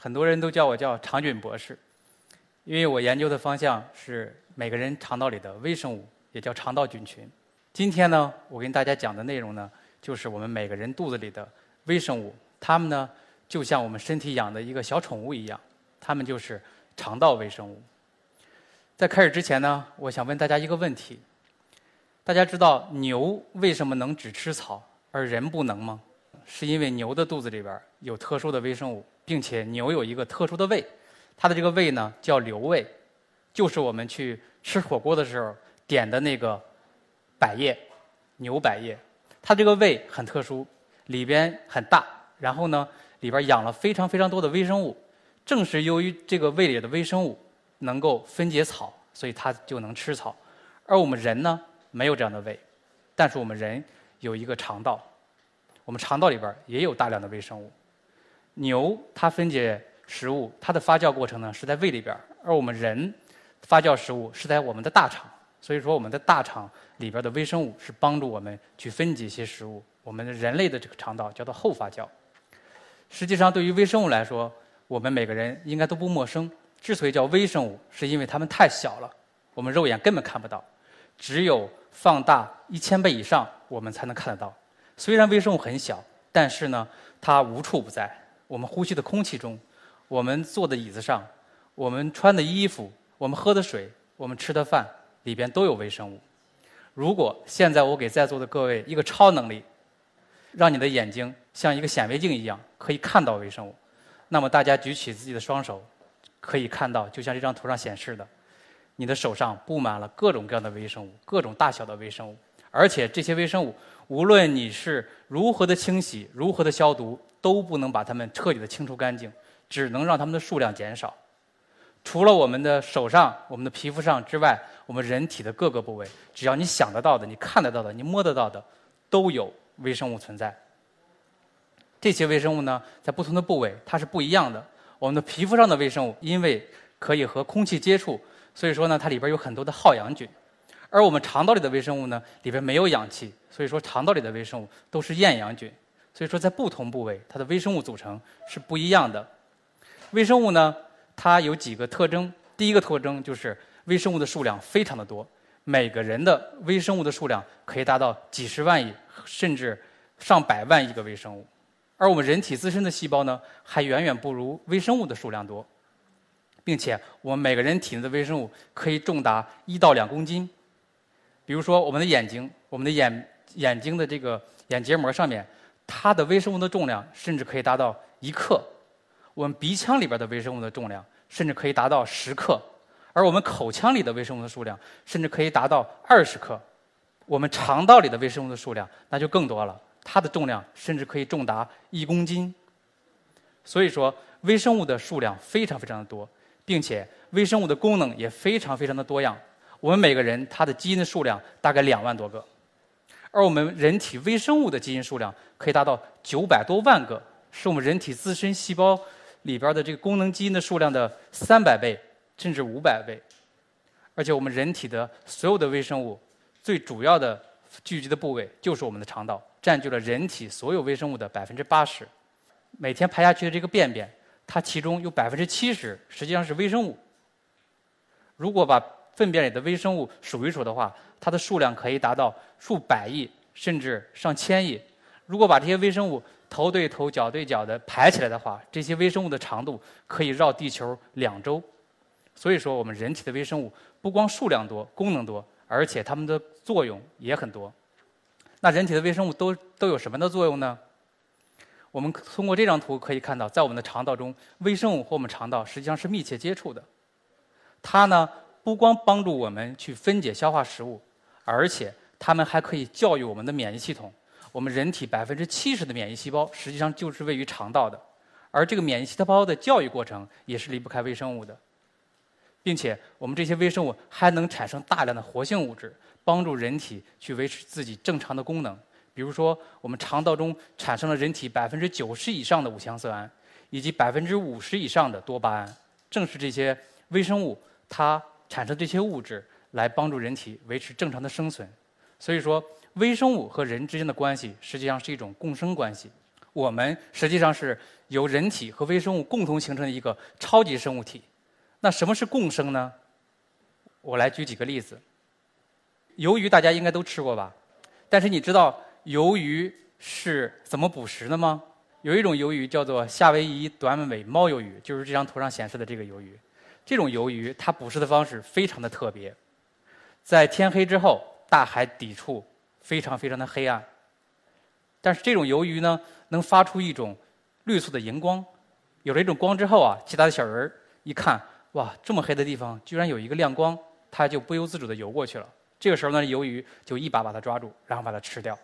很多人都叫我叫肠菌博士，因为我研究的方向是每个人肠道里的微生物，也叫肠道菌群。今天呢，我跟大家讲的内容呢，就是我们每个人肚子里的微生物，它们呢就像我们身体养的一个小宠物一样，它们就是肠道微生物。在开始之前呢，我想问大家一个问题：大家知道牛为什么能只吃草，而人不能吗？是因为牛的肚子里边有特殊的微生物，并且牛有一个特殊的胃，它的这个胃呢叫瘤胃，就是我们去吃火锅的时候点的那个百叶牛百叶，它这个胃很特殊，里边很大，然后呢里边养了非常非常多的微生物，正是由于这个胃里的微生物能够分解草，所以它就能吃草，而我们人呢没有这样的胃，但是我们人有一个肠道。我们肠道里边也有大量的微生物。牛它分解食物，它的发酵过程呢是在胃里边，而我们人发酵食物是在我们的大肠。所以说，我们的大肠里边的微生物是帮助我们去分解一些食物。我们人类的这个肠道叫做后发酵。实际上，对于微生物来说，我们每个人应该都不陌生。之所以叫微生物，是因为它们太小了，我们肉眼根本看不到，只有放大一千倍以上，我们才能看得到。虽然微生物很小，但是呢，它无处不在。我们呼吸的空气中，我们坐的椅子上，我们穿的衣服，我们喝的水，我们吃的饭，里边都有微生物。如果现在我给在座的各位一个超能力，让你的眼睛像一个显微镜一样可以看到微生物，那么大家举起自己的双手，可以看到，就像这张图上显示的，你的手上布满了各种各样的微生物，各种大小的微生物，而且这些微生物。无论你是如何的清洗、如何的消毒，都不能把它们彻底的清除干净，只能让它们的数量减少。除了我们的手上、我们的皮肤上之外，我们人体的各个部位，只要你想得到的、你看得到的、你摸得到的，都有微生物存在。这些微生物呢，在不同的部位它是不一样的。我们的皮肤上的微生物，因为可以和空气接触，所以说呢，它里边有很多的耗氧菌。而我们肠道里的微生物呢，里边没有氧气，所以说肠道里的微生物都是厌氧菌。所以说在不同部位，它的微生物组成是不一样的。微生物呢，它有几个特征。第一个特征就是微生物的数量非常的多，每个人的微生物的数量可以达到几十万亿，甚至上百万亿个微生物。而我们人体自身的细胞呢，还远远不如微生物的数量多，并且我们每个人体内的微生物可以重达一到两公斤。比如说，我们的眼睛，我们的眼眼睛的这个眼结膜上面，它的微生物的重量甚至可以达到一克；我们鼻腔里边的微生物的重量甚至可以达到十克；而我们口腔里的微生物的数量甚至可以达到二十克；我们肠道里的微生物的数量那就更多了，它的重量甚至可以重达一公斤。所以说，微生物的数量非常非常的多，并且微生物的功能也非常非常的多样。我们每个人他的基因的数量大概两万多个，而我们人体微生物的基因数量可以达到九百多万个，是我们人体自身细胞里边的这个功能基因的数量的三百倍甚至五百倍。而且我们人体的所有的微生物最主要的聚集的部位就是我们的肠道，占据了人体所有微生物的百分之八十。每天排下去的这个便便，它其中有百分之七十实际上是微生物。如果把粪便里的微生物数一数的话，它的数量可以达到数百亿甚至上千亿。如果把这些微生物头对头、脚对脚的排起来的话，这些微生物的长度可以绕地球两周。所以说，我们人体的微生物不光数量多、功能多，而且它们的作用也很多。那人体的微生物都都有什么的作用呢？我们通过这张图可以看到，在我们的肠道中，微生物和我们肠道实际上是密切接触的。它呢？不光帮助我们去分解消化食物，而且它们还可以教育我们的免疫系统。我们人体百分之七十的免疫细胞实际上就是位于肠道的，而这个免疫细胞的教育过程也是离不开微生物的，并且我们这些微生物还能产生大量的活性物质，帮助人体去维持自己正常的功能。比如说，我们肠道中产生了人体百分之九十以上的五羟色胺，以及百分之五十以上的多巴胺，正是这些微生物它产生这些物质来帮助人体维持正常的生存。所以说，微生物和人之间的关系实际上是一种共生关系。我们实际上是由人体和微生物共同形成的一个超级生物体。那什么是共生呢？我来举几个例子。鱿鱼大家应该都吃过吧？但是你知道鱿鱼是怎么捕食的吗？有一种鱿鱼叫做夏威夷短尾猫鱿鱼，就是这张图上显示的这个鱿鱼。这种鱿鱼它捕食的方式非常的特别，在天黑之后，大海底处非常非常的黑暗。但是这种鱿鱼呢，能发出一种绿色的荧光。有了一种光之后啊，其他的小人儿一看，哇，这么黑的地方居然有一个亮光，它就不由自主地游过去了。这个时候呢，鱿鱼就一把把它抓住，然后把它吃掉。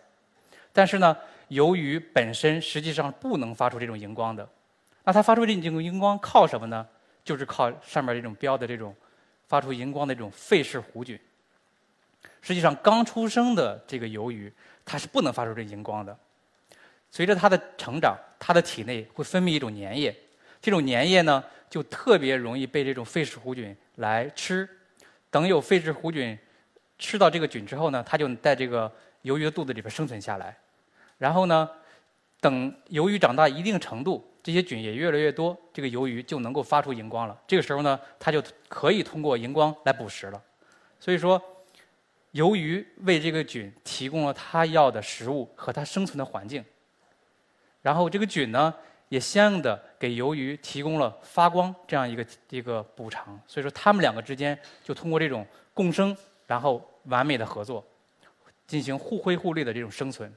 但是呢，鱿鱼本身实际上不能发出这种荧光的。那它发出这种荧光靠什么呢？就是靠上面这种标的这种发出荧光的这种费氏弧菌。实际上，刚出生的这个鱿鱼，它是不能发出这荧光的。随着它的成长，它的体内会分泌一种粘液，这种粘液呢，就特别容易被这种费氏弧菌来吃。等有费氏弧菌吃到这个菌之后呢，它就在这个鱿鱼的肚子里边生存下来。然后呢，等鱿鱼长大一定程度，这些菌也越来越多，这个鱿鱼就能够发出荧光了。这个时候呢，它就可以通过荧光来捕食了。所以说，鱿鱼为这个菌提供了它要的食物和它生存的环境。然后这个菌呢，也相应的给鱿鱼提供了发光这样一个一个补偿，所以说它们两个之间就通过这种共生，然后完美的合作，进行互惠互利的这种生存。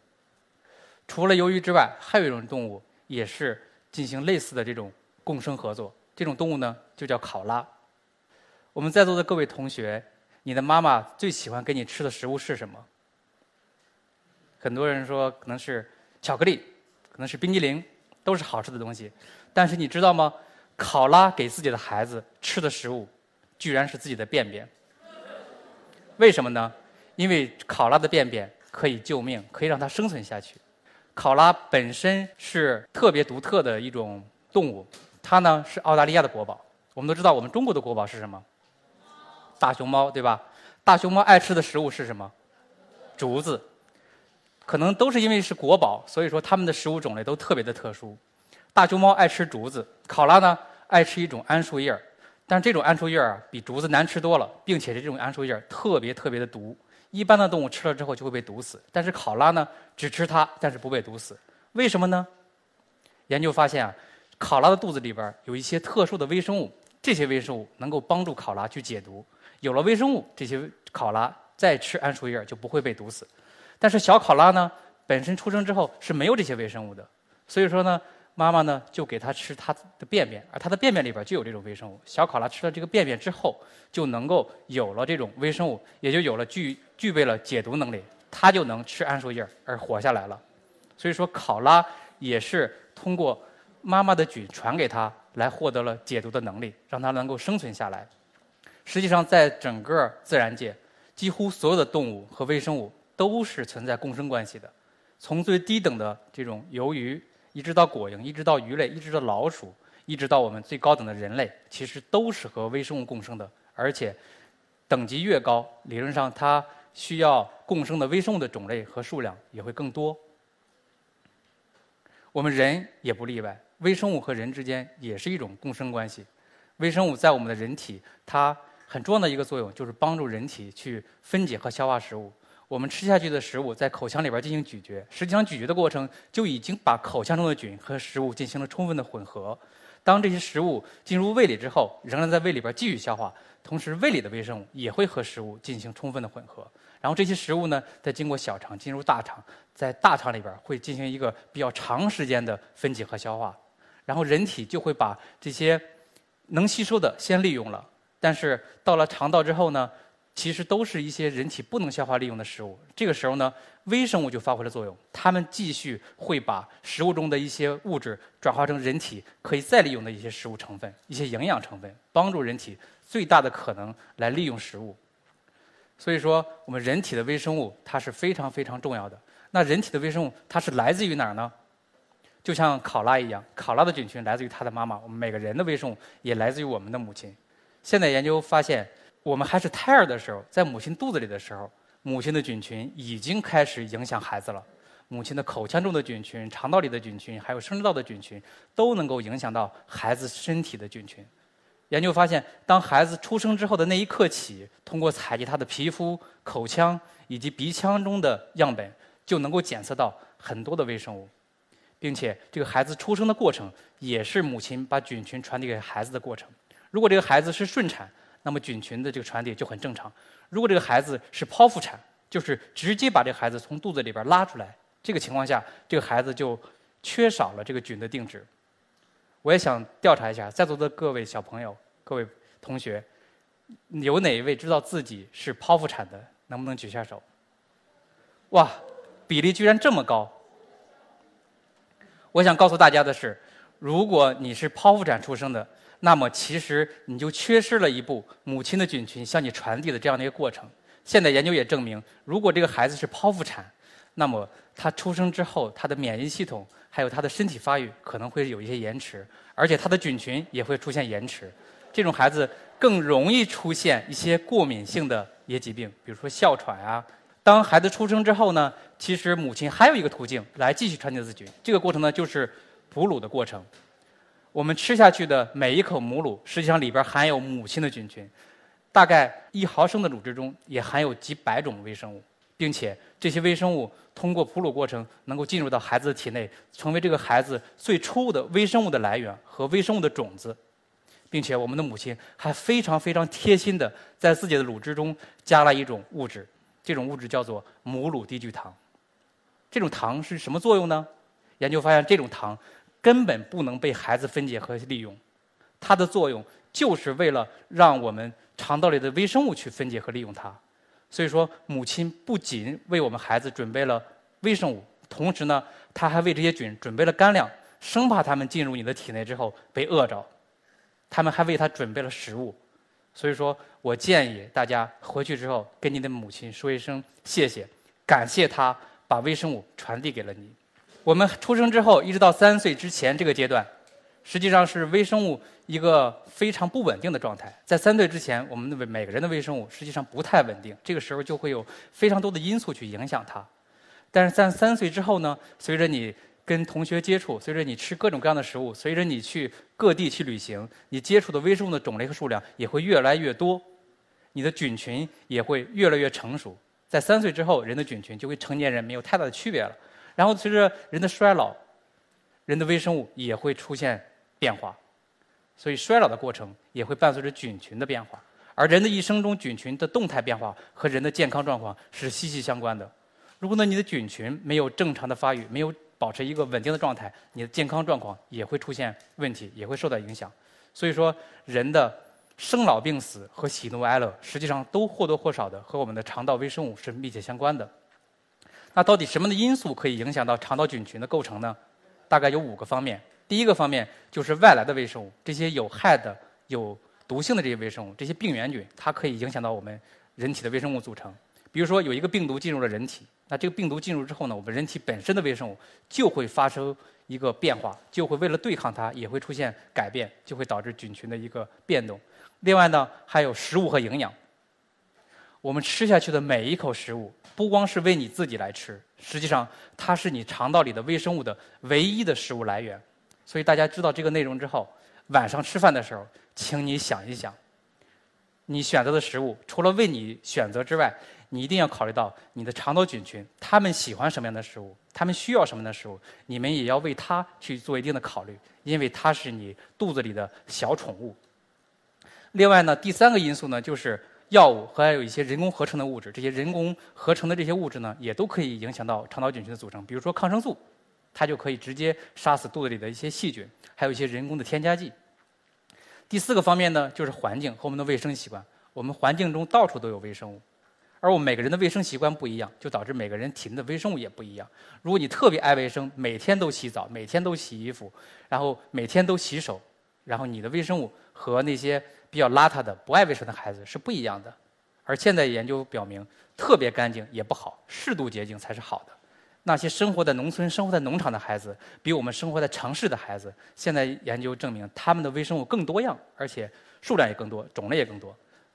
除了鱿鱼之外，还有一种动物也是进行类似的这种共生合作，这种动物呢就叫考拉。我们在座的各位同学，你的妈妈最喜欢给你吃的食物是什么？很多人说可能是巧克力。可能是冰激凌，都是好吃的东西，但是你知道吗？考拉给自己的孩子吃的食物，居然是自己的便便。为什么呢？因为考拉的便便可以救命，可以让它生存下去。考拉本身是特别独特的一种动物，它呢是澳大利亚的国宝。我们都知道，我们中国的国宝是什么？大熊猫，对吧？大熊猫爱吃的食物是什么？竹子。可能都是因为是国宝，所以说它们的食物种类都特别的特殊。大熊猫爱吃竹子，考拉呢爱吃一种桉树叶儿，但是这种桉树叶儿啊比竹子难吃多了，并且这种桉树叶儿特别特别的毒，一般的动物吃了之后就会被毒死。但是考拉呢只吃它，但是不被毒死，为什么呢？研究发现啊，考拉的肚子里边有一些特殊的微生物，这些微生物能够帮助考拉去解毒。有了微生物，这些考拉再吃桉树叶就不会被毒死。但是小考拉呢，本身出生之后是没有这些微生物的，所以说呢，妈妈呢就给它吃它的便便，而它的便便里边就有这种微生物。小考拉吃了这个便便之后，就能够有了这种微生物，也就有了具具备了解毒能力，它就能吃桉树叶而活下来了。所以说，考拉也是通过妈妈的菌传给它，来获得了解毒的能力，让它能够生存下来。实际上，在整个自然界，几乎所有的动物和微生物。都是存在共生关系的，从最低等的这种鱿鱼，一直到果蝇，一直到鱼类，一直到老鼠，一直到我们最高等的人类，其实都是和微生物共生的。而且，等级越高，理论上它需要共生的微生物的种类和数量也会更多。我们人也不例外，微生物和人之间也是一种共生关系。微生物在我们的人体，它很重要的一个作用就是帮助人体去分解和消化食物。我们吃下去的食物在口腔里边进行咀嚼，实际上咀嚼的过程就已经把口腔中的菌和食物进行了充分的混合。当这些食物进入胃里之后，仍然在胃里边继续消化，同时胃里的微生物也会和食物进行充分的混合。然后这些食物呢，再经过小肠进入大肠，在大肠里边会进行一个比较长时间的分解和消化。然后人体就会把这些能吸收的先利用了，但是到了肠道之后呢？其实都是一些人体不能消化利用的食物。这个时候呢，微生物就发挥了作用，它们继续会把食物中的一些物质转化成人体可以再利用的一些食物成分、一些营养成分，帮助人体最大的可能来利用食物。所以说，我们人体的微生物它是非常非常重要的。那人体的微生物它是来自于哪儿呢？就像考拉一样，考拉的菌群来自于它的妈妈。我们每个人的微生物也来自于我们的母亲。现在研究发现。我们还是胎儿的时候，在母亲肚子里的时候，母亲的菌群已经开始影响孩子了。母亲的口腔中的菌群、肠道里的菌群，还有生殖道的菌群，都能够影响到孩子身体的菌群。研究发现，当孩子出生之后的那一刻起，通过采集他的皮肤、口腔以及鼻腔中的样本，就能够检测到很多的微生物，并且这个孩子出生的过程也是母亲把菌群传递给孩子的过程。如果这个孩子是顺产，那么菌群的这个传递就很正常。如果这个孩子是剖腹产，就是直接把这个孩子从肚子里边拉出来，这个情况下，这个孩子就缺少了这个菌的定植。我也想调查一下，在座的各位小朋友、各位同学，有哪一位知道自己是剖腹产的？能不能举下手？哇，比例居然这么高！我想告诉大家的是，如果你是剖腹产出生的，那么其实你就缺失了一步母亲的菌群向你传递的这样的一个过程。现在研究也证明，如果这个孩子是剖腹产，那么他出生之后，他的免疫系统还有他的身体发育可能会有一些延迟，而且他的菌群也会出现延迟。这种孩子更容易出现一些过敏性的一些疾病，比如说哮喘啊。当孩子出生之后呢，其实母亲还有一个途径来继续传递子菌，这个过程呢就是哺乳的过程。我们吃下去的每一口母乳，实际上里边含有母亲的菌群，大概一毫升的乳汁中也含有几百种微生物，并且这些微生物通过哺乳过程能够进入到孩子的体内，成为这个孩子最初的微生物的来源和微生物的种子，并且我们的母亲还非常非常贴心的在自己的乳汁中加了一种物质，这种物质叫做母乳低聚糖。这种糖是什么作用呢？研究发现，这种糖。根本不能被孩子分解和利用，它的作用就是为了让我们肠道里的微生物去分解和利用它。所以说，母亲不仅为我们孩子准备了微生物，同时呢，她还为这些菌准备了干粮，生怕它们进入你的体内之后被饿着。他们还为他准备了食物。所以说我建议大家回去之后跟你的母亲说一声谢谢，感谢她把微生物传递给了你。我们出生之后，一直到三岁之前这个阶段，实际上是微生物一个非常不稳定的状态。在三岁之前，我们的每个人的微生物实际上不太稳定，这个时候就会有非常多的因素去影响它。但是在三岁之后呢，随着你跟同学接触，随着你吃各种各样的食物，随着你去各地去旅行，你接触的微生物的种类和数量也会越来越多，你的菌群也会越来越成熟。在三岁之后，人的菌群就跟成年人没有太大的区别了。然后随着人的衰老，人的微生物也会出现变化，所以衰老的过程也会伴随着菌群的变化。而人的一生中，菌群的动态变化和人的健康状况是息息相关的。如果呢你的菌群没有正常的发育，没有保持一个稳定的状态，你的健康状况也会出现问题，也会受到影响。所以说，人的生老病死和喜怒哀乐，实际上都或多或少的和我们的肠道微生物是密切相关的。那到底什么的因素可以影响到肠道菌群的构成呢？大概有五个方面。第一个方面就是外来的微生物，这些有害的、有毒性的这些微生物，这些病原菌，它可以影响到我们人体的微生物组成。比如说有一个病毒进入了人体，那这个病毒进入之后呢，我们人体本身的微生物就会发生一个变化，就会为了对抗它，也会出现改变，就会导致菌群的一个变动。另外呢，还有食物和营养。我们吃下去的每一口食物，不光是为你自己来吃，实际上它是你肠道里的微生物的唯一的食物来源。所以大家知道这个内容之后，晚上吃饭的时候，请你想一想，你选择的食物除了为你选择之外，你一定要考虑到你的肠道菌群，他们喜欢什么样的食物，他们需要什么样的食物，你们也要为它去做一定的考虑，因为它是你肚子里的小宠物。另外呢，第三个因素呢，就是。药物和还有一些人工合成的物质，这些人工合成的这些物质呢，也都可以影响到肠道菌群的组成。比如说抗生素，它就可以直接杀死肚子里的一些细菌，还有一些人工的添加剂。第四个方面呢，就是环境和我们的卫生习惯。我们环境中到处都有微生物，而我们每个人的卫生习惯不一样，就导致每个人体内的微生物也不一样。如果你特别爱卫生，每天都洗澡，每天都洗衣服，然后每天都洗手，然后你的微生物和那些比较邋遢的不爱卫生的孩子是不一样的。而现在研究表明，特别干净也不好，适度洁净才是好的。那些生活在农村、生活在农场的孩子，比我们生活在城市的孩子，现在研究证明，他们的微生物更多样，而且数量也更多，种类也更多，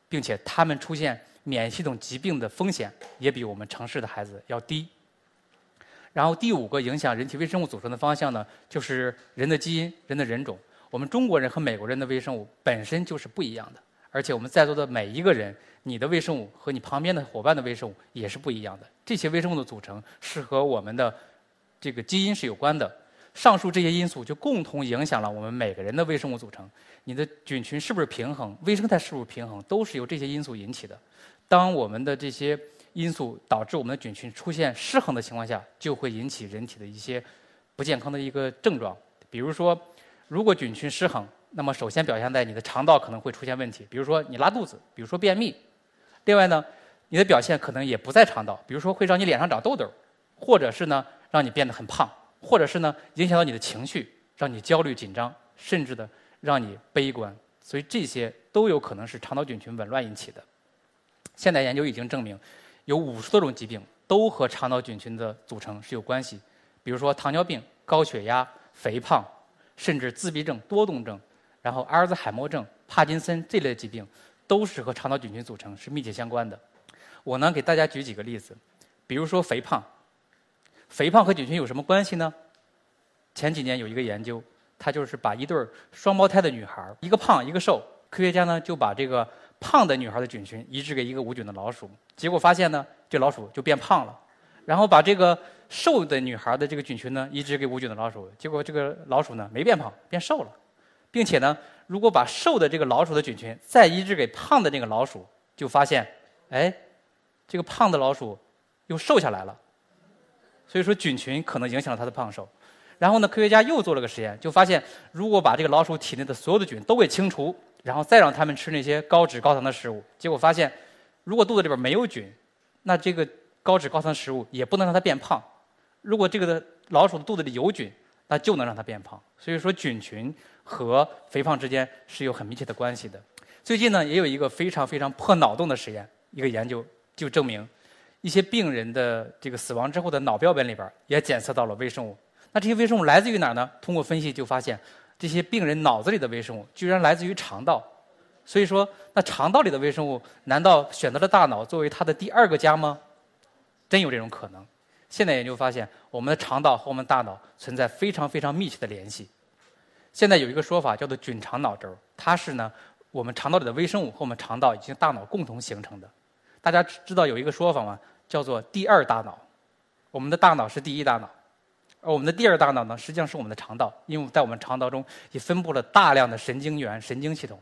并且他们出现免疫系统疾病的风险也比我们城市的孩子要低。然后第五个影响人体微生物组成的方向呢，就是人的基因、人的人种。我们中国人和美国人的微生物本身就是不一样的，而且我们在座的每一个人。你的微生物和你旁边的伙伴的微生物也是不一样的。这些微生物的组成是和我们的这个基因是有关的。上述这些因素就共同影响了我们每个人的微生物组成。你的菌群是不是平衡，微生态是不是平衡，都是由这些因素引起的。当我们的这些因素导致我们的菌群出现失衡的情况下，就会引起人体的一些不健康的一个症状。比如说，如果菌群失衡，那么首先表现在你的肠道可能会出现问题，比如说你拉肚子，比如说便秘。另外呢，你的表现可能也不在肠道，比如说会让你脸上长痘痘，或者是呢让你变得很胖，或者是呢影响到你的情绪，让你焦虑紧张，甚至的让你悲观。所以这些都有可能是肠道菌群紊乱引起的。现代研究已经证明，有五十多种疾病都和肠道菌群的组成是有关系，比如说糖尿病、高血压、肥胖，甚至自闭症、多动症，然后阿尔兹海默症、帕金森这类疾病。都是和肠道菌群组成是密切相关的。我呢给大家举几个例子，比如说肥胖，肥胖和菌群有什么关系呢？前几年有一个研究，他就是把一对双胞胎的女孩，一个胖一个瘦，科学家呢就把这个胖的女孩的菌群移植给一个无菌的老鼠，结果发现呢这老鼠就变胖了，然后把这个瘦的女孩的这个菌群呢移植给无菌的老鼠，结果这个老鼠呢没变胖，变瘦了，并且呢。如果把瘦的这个老鼠的菌群再移植给胖的那个老鼠，就发现，哎，这个胖的老鼠又瘦下来了。所以说菌群可能影响了它的胖瘦。然后呢，科学家又做了个实验，就发现，如果把这个老鼠体内的所有的菌都给清除，然后再让它们吃那些高脂高糖的食物，结果发现，如果肚子里边没有菌，那这个高脂高糖食物也不能让它变胖。如果这个的老鼠的肚子里有菌，那就能让它变胖。所以说菌群。和肥胖之间是有很密切的关系的。最近呢，也有一个非常非常破脑洞的实验，一个研究就证明，一些病人的这个死亡之后的脑标本里边也检测到了微生物。那这些微生物来自于哪儿呢？通过分析就发现，这些病人脑子里的微生物居然来自于肠道。所以说，那肠道里的微生物难道选择了大脑作为它的第二个家吗？真有这种可能。现在研究发现，我们的肠道和我们大脑存在非常非常密切的联系。现在有一个说法叫做“菌肠脑轴”，它是呢我们肠道里的微生物和我们肠道以及大脑共同形成的。大家知道有一个说法吗？叫做“第二大脑”。我们的大脑是第一大脑，而我们的第二大脑呢，实际上是我们的肠道，因为在我们肠道中也分布了大量的神经元、神经系统，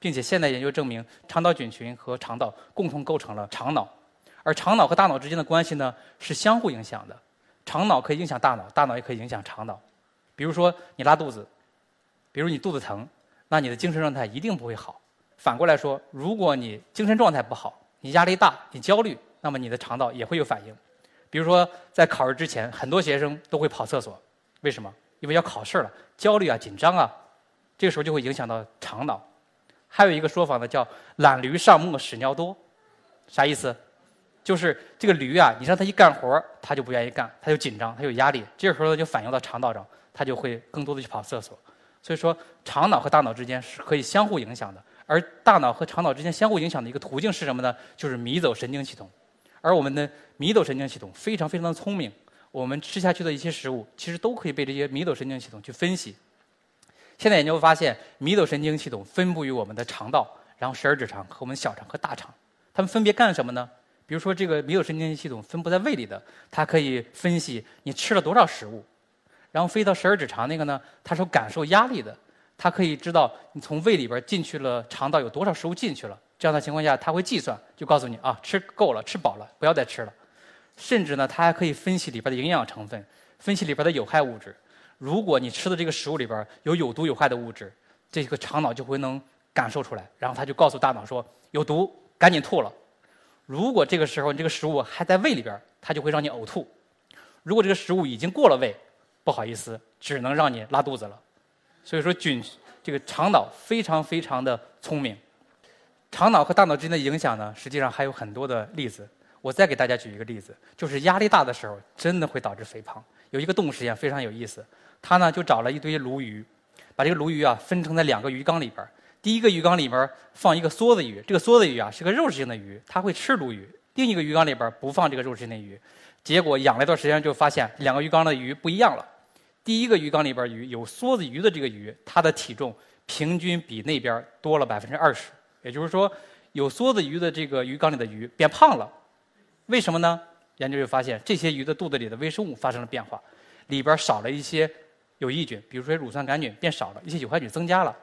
并且现代研究证明，肠道菌群和肠道共同构成了肠脑。而肠脑和大脑之间的关系呢，是相互影响的。肠脑可以影响大脑，大脑也可以影响肠脑。比如说，你拉肚子。比如你肚子疼，那你的精神状态一定不会好。反过来说，如果你精神状态不好，你压力大，你焦虑，那么你的肠道也会有反应。比如说在考试之前，很多学生都会跑厕所，为什么？因为要考试了，焦虑啊，紧张啊，这个时候就会影响到肠脑。还有一个说法呢，叫“懒驴上磨屎尿多”，啥意思？就是这个驴啊，你让它一干活，它就不愿意干，它就紧张，它有压力，这个时候它就反映到肠道上，它就会更多的去跑厕所。所以说，肠脑和大脑之间是可以相互影响的，而大脑和肠脑之间相互影响的一个途径是什么呢？就是迷走神经系统。而我们的迷走神经系统非常非常的聪明，我们吃下去的一些食物，其实都可以被这些迷走神经系统去分析。现在研究发现，迷走神经系统分布于我们的肠道，然后十二指肠和我们小肠和大肠，它们分别干什么呢？比如说，这个迷走神经系统分布在胃里的，它可以分析你吃了多少食物。然后飞到十二指肠那个呢，它是感受压力的，它可以知道你从胃里边进去了肠道有多少食物进去了。这样的情况下，它会计算，就告诉你啊，吃够了，吃饱了，不要再吃了。甚至呢，它还可以分析里边的营养成分，分析里边的有害物质。如果你吃的这个食物里边有有毒有害的物质，这个肠脑就会能。感受出来，然后它就告诉大脑说有毒，赶紧吐了。如果这个时候你这个食物还在胃里边，它就会让你呕吐；如果这个食物已经过了胃，不好意思，只能让你拉肚子了。所以说，菌这个肠脑非常非常的聪明。肠脑和大脑之间的影响呢，实际上还有很多的例子。我再给大家举一个例子，就是压力大的时候，真的会导致肥胖。有一个动物实验非常有意思，他呢就找了一堆鲈鱼，把这个鲈鱼啊分成在两个鱼缸里边。第一个鱼缸里边放一个梭子鱼，这个梭子鱼啊是个肉食性的鱼，它会吃鲈鱼。另一个鱼缸里边不放这个肉食性的鱼。结果养了一段时间，就发现两个鱼缸的鱼不一样了。第一个鱼缸里边鱼有梭子鱼的这个鱼，它的体重平均比那边多了百分之二十。也就是说，有梭子鱼的这个鱼缸里的鱼变胖了。为什么呢？研究就发现，这些鱼的肚子里的微生物发生了变化，里边少了一些有益菌，比如说乳酸杆菌变少了，一些有害菌增加了。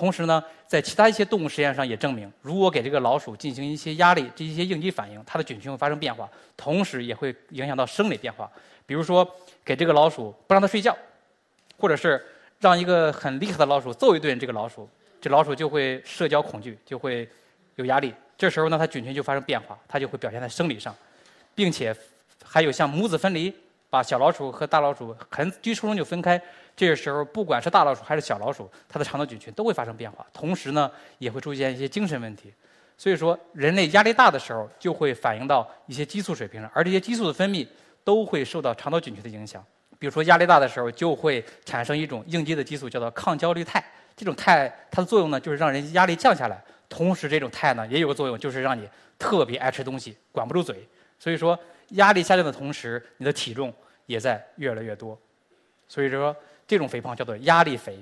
同时呢，在其他一些动物实验上也证明，如果给这个老鼠进行一些压力，这一些应激反应，它的菌群会发生变化，同时也会影响到生理变化。比如说，给这个老鼠不让它睡觉，或者是让一个很厉害的老鼠揍一顿这个老鼠，这老鼠就会社交恐惧，就会有压力。这时候呢，它菌群就发生变化，它就会表现在生理上，并且还有像母子分离，把小老鼠和大老鼠很最初中就分开。这个时候，不管是大老鼠还是小老鼠，它的肠道菌群都会发生变化，同时呢，也会出现一些精神问题。所以说，人类压力大的时候，就会反映到一些激素水平上，而这些激素的分泌都会受到肠道菌群的影响。比如说，压力大的时候，就会产生一种应激的激素，叫做抗焦虑肽。这种肽它的作用呢，就是让人压力降下来。同时，这种肽呢，也有个作用，就是让你特别爱吃东西，管不住嘴。所以说，压力下降的同时，你的体重也在越来越多。所以说。这种肥胖叫做压力肥。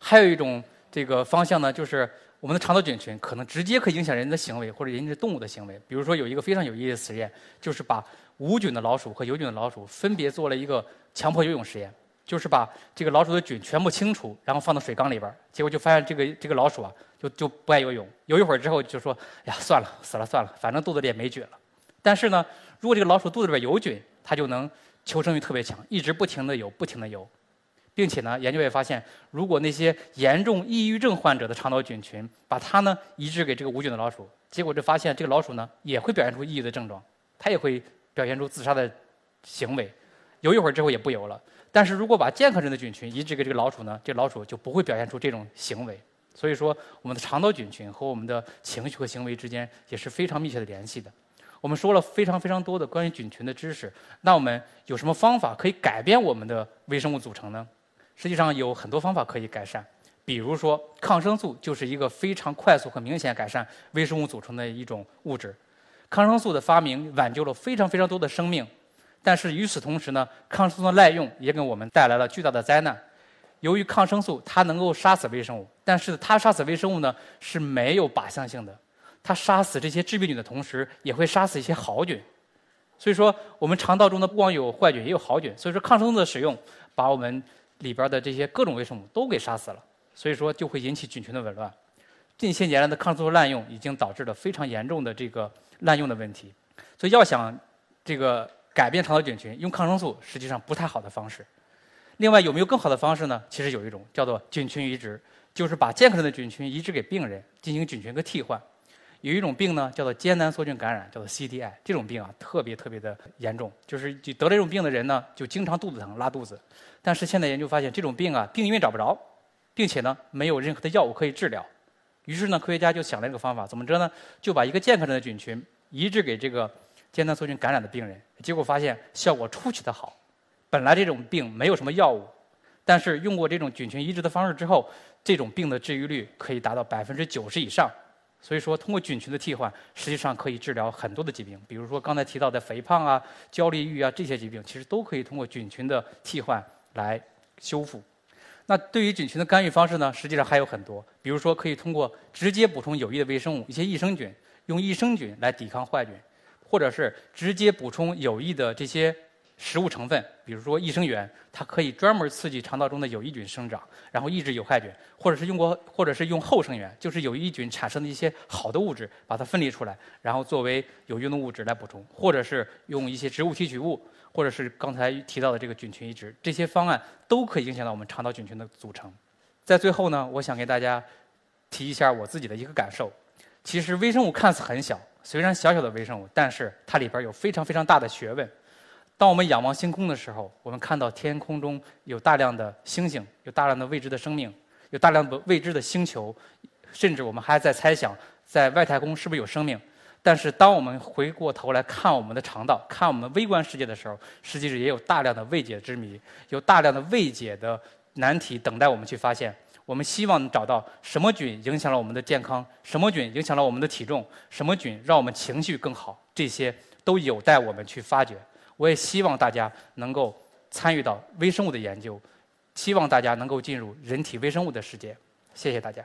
还有一种这个方向呢，就是我们的肠道菌群可能直接可以影响人的行为或者影响动物的行为。比如说有一个非常有意思的实验，就是把无菌的老鼠和有菌的老鼠分别做了一个强迫游泳实验，就是把这个老鼠的菌全部清除，然后放到水缸里边结果就发现这个这个老鼠啊，就就不爱游泳，游一会儿之后就说：“呀，算了，死了算了，反正肚子里也没菌了。”但是呢，如果这个老鼠肚子里边有菌，它就能求生欲特别强，一直不停的游，不停的游。并且呢，研究也发现，如果那些严重抑郁症患者的肠道菌群，把它呢移植给这个无菌的老鼠，结果就发现这个老鼠呢也会表现出抑郁的症状，它也会表现出自杀的行为，游一会儿之后也不游了。但是如果把健康人的菌群移植给这个老鼠呢，这老鼠就不会表现出这种行为。所以说，我们的肠道菌群和我们的情绪和行为之间也是非常密切的联系的。我们说了非常非常多的关于菌群的知识，那我们有什么方法可以改变我们的微生物组成呢？实际上有很多方法可以改善，比如说抗生素就是一个非常快速和明显改善微生物组成的一种物质。抗生素的发明挽救了非常非常多的生命，但是与此同时呢，抗生素的滥用也给我们带来了巨大的灾难。由于抗生素它能够杀死微生物，但是它杀死微生物呢是没有靶向性的，它杀死这些致病菌的同时，也会杀死一些好菌。所以说，我们肠道中的不光有坏菌，也有好菌。所以说，抗生素的使用把我们里边的这些各种微生物都给杀死了，所以说就会引起菌群的紊乱。近些年来的抗生素滥用已经导致了非常严重的这个滥用的问题，所以要想这个改变肠道菌群，用抗生素实际上不太好的方式。另外有没有更好的方式呢？其实有一种叫做菌群移植，就是把健康的菌群移植给病人进行菌群的替换。有一种病呢叫做艰难梭菌感染，叫做 CDI，这种病啊特别特别的严重，就是就得这种病的人呢就经常肚子疼、拉肚子。但是现在研究发现，这种病啊，病因找不着，并且呢，没有任何的药物可以治疗。于是呢，科学家就想了一个方法，怎么着呢？就把一个健康的菌群移植给这个艰难梭菌感染的病人，结果发现效果出奇的好。本来这种病没有什么药物，但是用过这种菌群移植的方式之后，这种病的治愈率可以达到百分之九十以上。所以说，通过菌群的替换，实际上可以治疗很多的疾病，比如说刚才提到的肥胖啊、焦虑欲啊这些疾病，其实都可以通过菌群的替换。来修复。那对于菌群的干预方式呢？实际上还有很多，比如说可以通过直接补充有益的微生物，一些益生菌，用益生菌来抵抗坏菌，或者是直接补充有益的这些。食物成分，比如说益生元，它可以专门刺激肠道中的有益菌生长，然后抑制有害菌；或者是用过，或者是用后生元，就是有益菌产生的一些好的物质，把它分离出来，然后作为有用的物质来补充；或者是用一些植物提取物，或者是刚才提到的这个菌群移植，这些方案都可以影响到我们肠道菌群的组成。在最后呢，我想给大家提一下我自己的一个感受。其实微生物看似很小，虽然小小的微生物，但是它里边有非常非常大的学问。当我们仰望星空的时候，我们看到天空中有大量的星星，有大量的未知的生命，有大量的未知的星球，甚至我们还在猜想，在外太空是不是有生命。但是，当我们回过头来看我们的肠道，看我们微观世界的时候，实际上也有大量的未解之谜，有大量的未解的难题等待我们去发现。我们希望找到什么菌影响了我们的健康，什么菌影响了我们的体重，什么菌让我们情绪更好，这些都有待我们去发掘。我也希望大家能够参与到微生物的研究，希望大家能够进入人体微生物的世界。谢谢大家。